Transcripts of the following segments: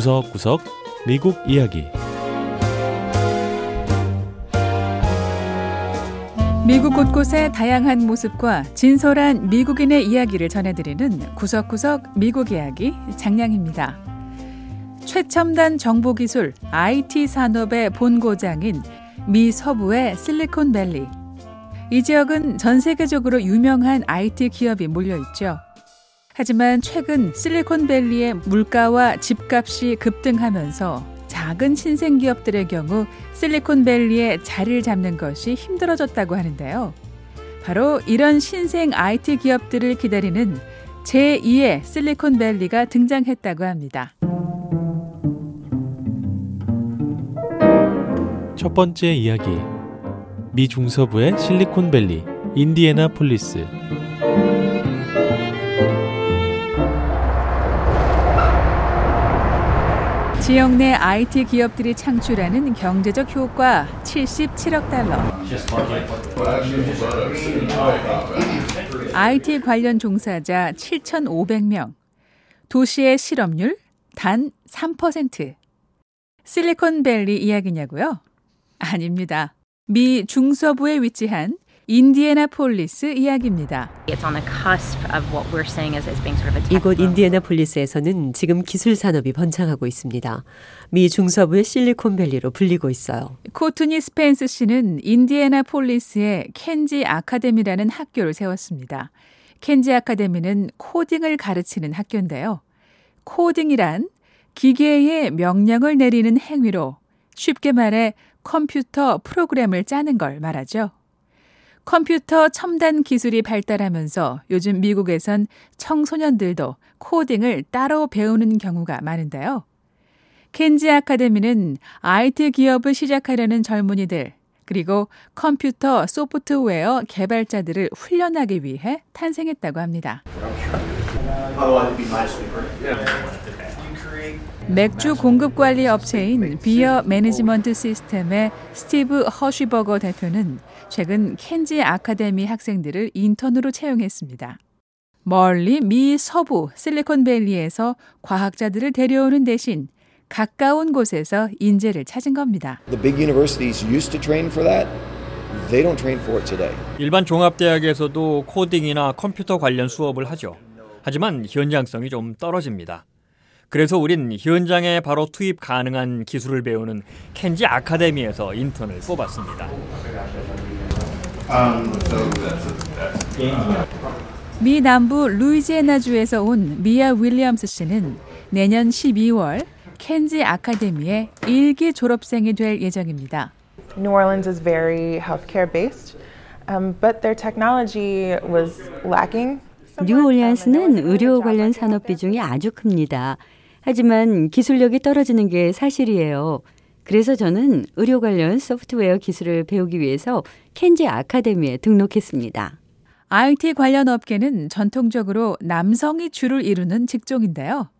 구석구석 미국 이야기 미국 곳곳의 다양한 모습과 진솔한 미국인의 이야기를 전해드리는 구석구석 미국 이야기 장량입니다. 최첨단 정보기술 IT 산업의 본고장인 미 서부의 실리콘밸리. 이 지역은 전 세계적으로 유명한 IT 기업이 몰려 있죠. 하지만 최근 실리콘밸리의 물가와 집값이 급등하면서 작은 신생 기업들의 경우 실리콘밸리에 자리를 잡는 것이 힘들어졌다고 하는데요. 바로 이런 신생 IT 기업들을 기다리는 제2의 실리콘밸리가 등장했다고 합니다. 첫 번째 이야기 미 중서부의 실리콘밸리 인디애나폴리스 지역 내 IT 기업들이 창출하는 경제적 효과 77억 달러. IT 관련 종사자 7,500명. 도시의 실업률 단 3%. 실리콘밸리 이야기냐고요? 아닙니다. 미 중서부에 위치한 인디애나폴리스 이야기입니다. 이곳 인디애나폴리스에서는 지금 기술 산업이 번창하고 있습니다. 미 중서부의 실리콘밸리로 불리고 있어요. 코트니 스펜스 씨는 인디애나폴리스의 켄지 아카데미라는 학교를 세웠습니다. 켄지 아카데미는 코딩을 가르치는 학교인데요. 코딩이란 기계에 명령을 내리는 행위로 쉽게 말해 컴퓨터 프로그램을 짜는 걸 말하죠. 컴퓨터 첨단 기술이 발달하면서 요즘 미국에선 청소년들도 코딩을 따로 배우는 경우가 많은데요. 켄지 아카데미는 IT 기업을 시작하려는 젊은이들, 그리고 컴퓨터 소프트웨어 개발자들을 훈련하기 위해 탄생했다고 합니다. 맥주 공급 관리 업체인 비어 매니지먼트 시스템의 스티브 허쉬버거 대표는 최근 켄지 아카데미 학생들을 인턴으로 채용했습니다. 멀리 미 서부 실리콘밸리에서 과학자들을 데려오는 대신 가까운 곳에서 인재를 찾은 겁니다. The big universities used to train for that. They don't train for it today. 일반 종합대학에서도 코딩이나 컴퓨터 관련 수업을 하죠. 하지만 현장성이 좀 떨어집니다. 그래서 우린 현장에 바로 투입 가능한 기술을 배우는 켄지 아카데미에서 인턴을 뽑았습니다. 미 남부 루이지애나주에서 온 미아 윌리엄스 씨는 내년 12월 켄지 아카데미의 일기 졸업생이 될 예정입니다. New Orleans is very healthcare based, um, but their technology was lacking. 뉴올리언스는 의료 관련 산업 비중이 아주 큽니다. 하지만 기술력이 떨어지는 게 사실이에요. 그래서 저는 의료 관련 소프트웨어 기술을 배우기 위해서 켄지 아카데미에 등록했습니다. IT 관련 업계는 전통적으로 남성이 주를 이루는 직종인데요.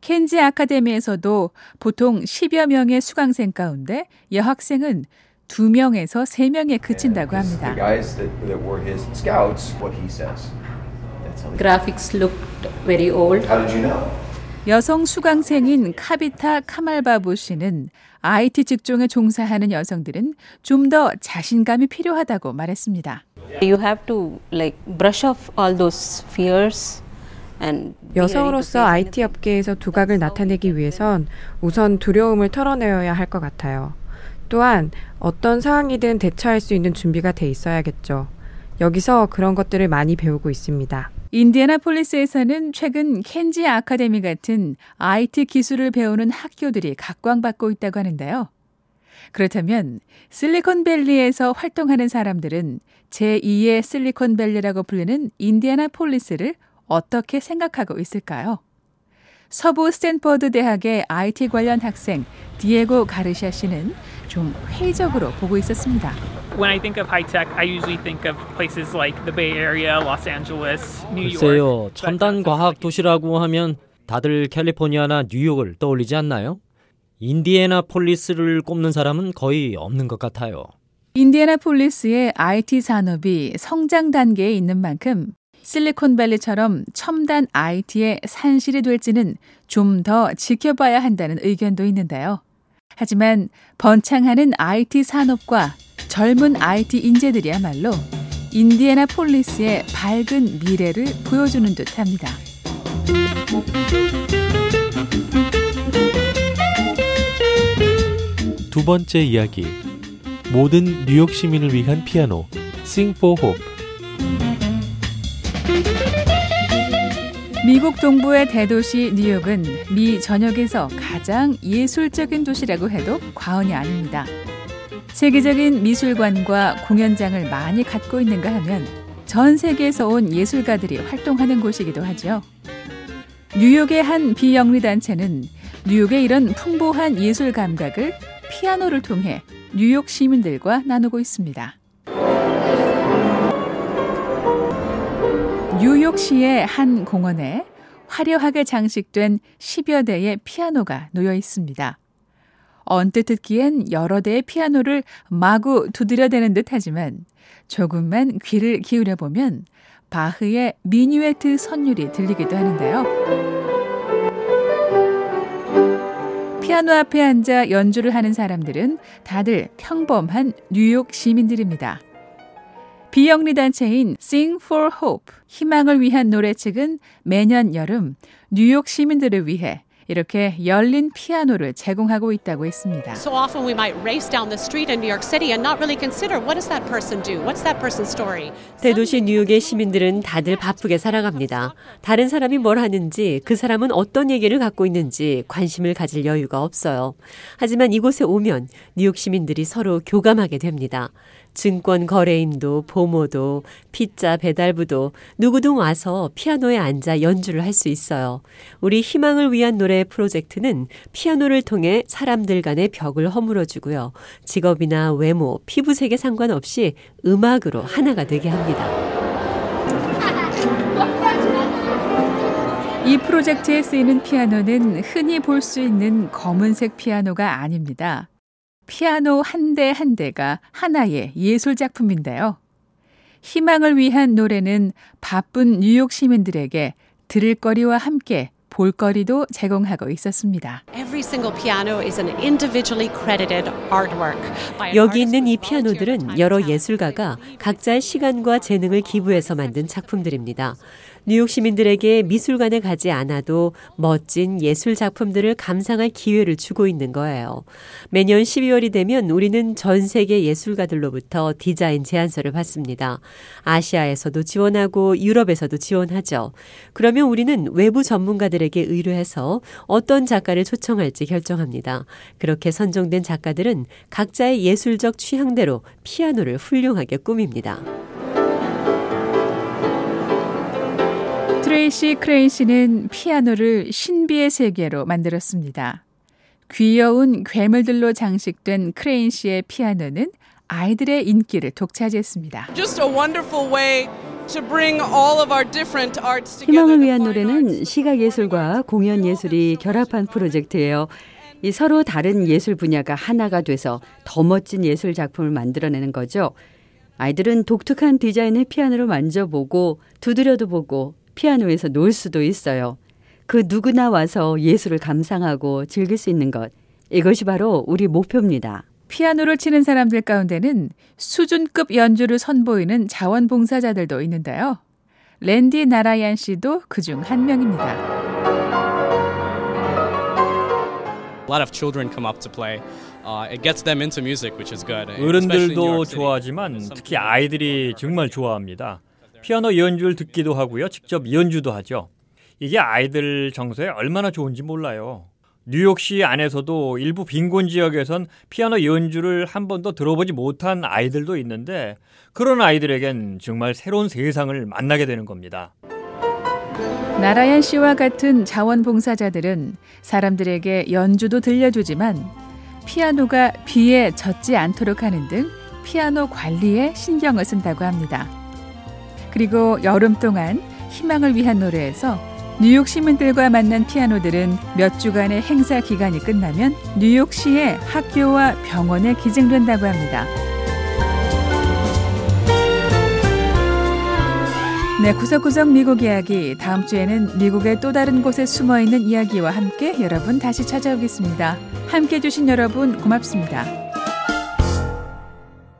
켄지 아카데미에서도 보통 10여 명의 수강생 가운데 여학생은 2명에서 3명에 그친다고 합니다. Graphics looked very old. How did you know? 여성 수강생인 카비타 카말바부 씨는 IT 직종에 종사하는 여성들은 좀 더 자신감이 필요하다고 말했습니다. You have to like brush off all those fears and 여성으로서 IT 업계에서 두각을 나타내기 위해선 우선 두려움을 털어내어야 할 것 같아요. 또한 어떤 상황이든 대처할 수 있는 준비가 돼 있어야겠죠. 여기서 그런 것들을 많이 배우고 있습니다. 인디애나폴리스에서는 최근 켄지 아카데미 같은 IT 기술을 배우는 학교들이 각광받고 있다고 하는데요. 그렇다면 실리콘밸리에서 활동하는 사람들은 제2의 실리콘밸리라고 불리는 인디애나폴리스를 어떻게 생각하고 있을까요? 서부 스탠퍼드 대학의 IT 관련 학생 디에고 가르샤 씨는 좀 회의적으로 보고 있었습니다. When I think of high tech, I usually think of places like the Bay Area, Los Angeles, New York. 글쎄요, 첨단 과학 도시라고 하면 다들 캘리포니아나 뉴욕을 떠올리지 않나요? 인디애나폴리스를 꼽는 사람은 거의 없는 것 같아요. 인디애나폴리스의 IT 산업이 성장 단계에 있는 만큼 실리콘밸리처럼 첨단 IT의 산실이 될지는 좀 더 지켜봐야 한다는 의견도 있는데요. 하지만 번창하는 IT 산업과 젊은 IT 인재들이야말로 인디애나 폴리스의 밝은 미래를 보여주는 듯 합니다. 두 번째 이야기. 모든 뉴욕 시민을 위한 피아노. Sing for Hope. 미국 동부의 대도시 뉴욕은 미 전역에서 가장 예술적인 도시라고 해도 과언이 아닙니다. 세계적인 미술관과 공연장을 많이 갖고 있는가 하면 전 세계에서 온 예술가들이 활동하는 곳이기도 하죠. 뉴욕의 한 비영리 단체는 뉴욕의 이런 풍부한 예술 감각을 피아노를 통해 뉴욕 시민들과 나누고 있습니다. 뉴욕시의 한 공원에 화려하게 장식된 10여 대의 피아노가 놓여 있습니다. 언뜻 듣기엔 여러 대의 피아노를 마구 두드려대는 듯 하지만 조금만 귀를 기울여 보면 바흐의 미뉴에트 선율이 들리기도 하는데요. 피아노 앞에 앉아 연주를 하는 사람들은 다들 평범한 뉴욕 시민들입니다. 비영리 단체인 Sing for Hope, 희망을 위한 노래 측은 매년 여름 뉴욕 시민들을 위해 이렇게 열린 피아노를 제공하고 있다고 했습니다. So often we might race down the street in New York City and not really consider what does that person do? What's that person's story? 대도시 뉴욕의 시민들은 다들 바쁘게 살아갑니다. 다른 사람이 뭘 하는지, 그 사람은 어떤 얘기를 갖고 있는지 관심을 가질 여유가 없어요. 하지만 이곳에 오면 뉴욕 시민들이 서로 교감하게 됩니다. 증권 거래인도 보모도 피자 배달부도 누구든 와서 피아노에 앉아 연주를 할 수 있어요. 우리 희망을 위한 노래 프로젝트는 피아노를 통해 사람들 간의 벽을 허물어 주고요. 직업이나 외모, 피부색에 상관없이 음악으로 하나가 되게 합니다. 이 프로젝트에 쓰이는 피아노는 흔히 볼 수 있는 검은색 피아노가 아닙니다. 피아노 한대한 대가 하나의 예술 작품인데요. 희망을 위한 노래는 바쁜 뉴욕 시민들에게 들을 거리와 함께 볼거리도 제공하고 있었습니다. 여기 있는 이 피아노들은 여러 예술가가 각자의 시간과 재능을 기부해서 만든 작품들입니다. 뉴욕 시민들에게 미술관에 가지 않아도 멋진 예술 작품들을 감상할 기회를 주고 있는 거예요. 매년 12월이 되면 우리는 전 세계 예술가들로부터 디자인 제안서를 받습니다. 아시아에서도 지원하고 유럽에서도 지원하죠. 그러면 우리는 외부 전문가들에게 의뢰해서 어떤 작가를 초청할지 결정합니다. 그렇게 선정된 작가들은 각자의 예술적 취향대로 피아노를 훌륭하게 꾸밉니다. 트레이시 크레인 씨는 피아노를 신비의 세계로 만들었습니다. 귀여운 괴물들로 장식된 크레인 씨의 피아노는 아이들의 인기를 독차지했습니다. 희망을 위한 노래는 시각 예술과 공연 예술이 결합한 프로젝트예요. 이 서로 다른 예술 분야가 하나가 돼서 더 멋진 예술 작품을 만들어내는 거죠. 아이들은 독특한 디자인의 피아노를 만져보고 두드려도 보고 피아노에서 놀 수도 있어요. 그 누구나 와서 예술을 감상하고 즐길 수 있는 것. 이것이 바로 우리 목표입니다. 피아노를 치는 사람들 가운데는 수준급 연주를 선보이는 자원봉사자들도 있는데요. 랜디 나라얀 씨도 그 중 한 명입니다. A lot of children come up to play. It gets them into music, which is good. 어른들도 좋아하지만 특히 아이들이 정말 좋아합니다. 피아노 연주를 듣기도 하고요. 직접 연주도 하죠. 이게 아이들 정서에 얼마나 좋은지 몰라요. 뉴욕시 안에서도 일부 빈곤 지역에선 피아노 연주를 한 번도 들어보지 못한 아이들도 있는데 그런 아이들에겐 정말 새로운 세상을 만나게 되는 겁니다. 나라얀 씨와 같은 자원봉사자들은 사람들에게 연주도 들려주지만 피아노가 비에 젖지 않도록 하는 등 피아노 관리에 신경을 쓴다고 합니다. 그리고 여름 동안 희망을 위한 노래에서 뉴욕 시민들과 만난 피아노들은 몇 주간의 행사 기간이 끝나면 뉴욕시의 학교와 병원에 기증된다고 합니다. 네, 구석구석 미국 이야기. 다음 주에는 미국의 또 다른 곳에 숨어 있는 이야기와 함께 여러분 다시 찾아오겠습니다. 함께 해주신 여러분 고맙습니다.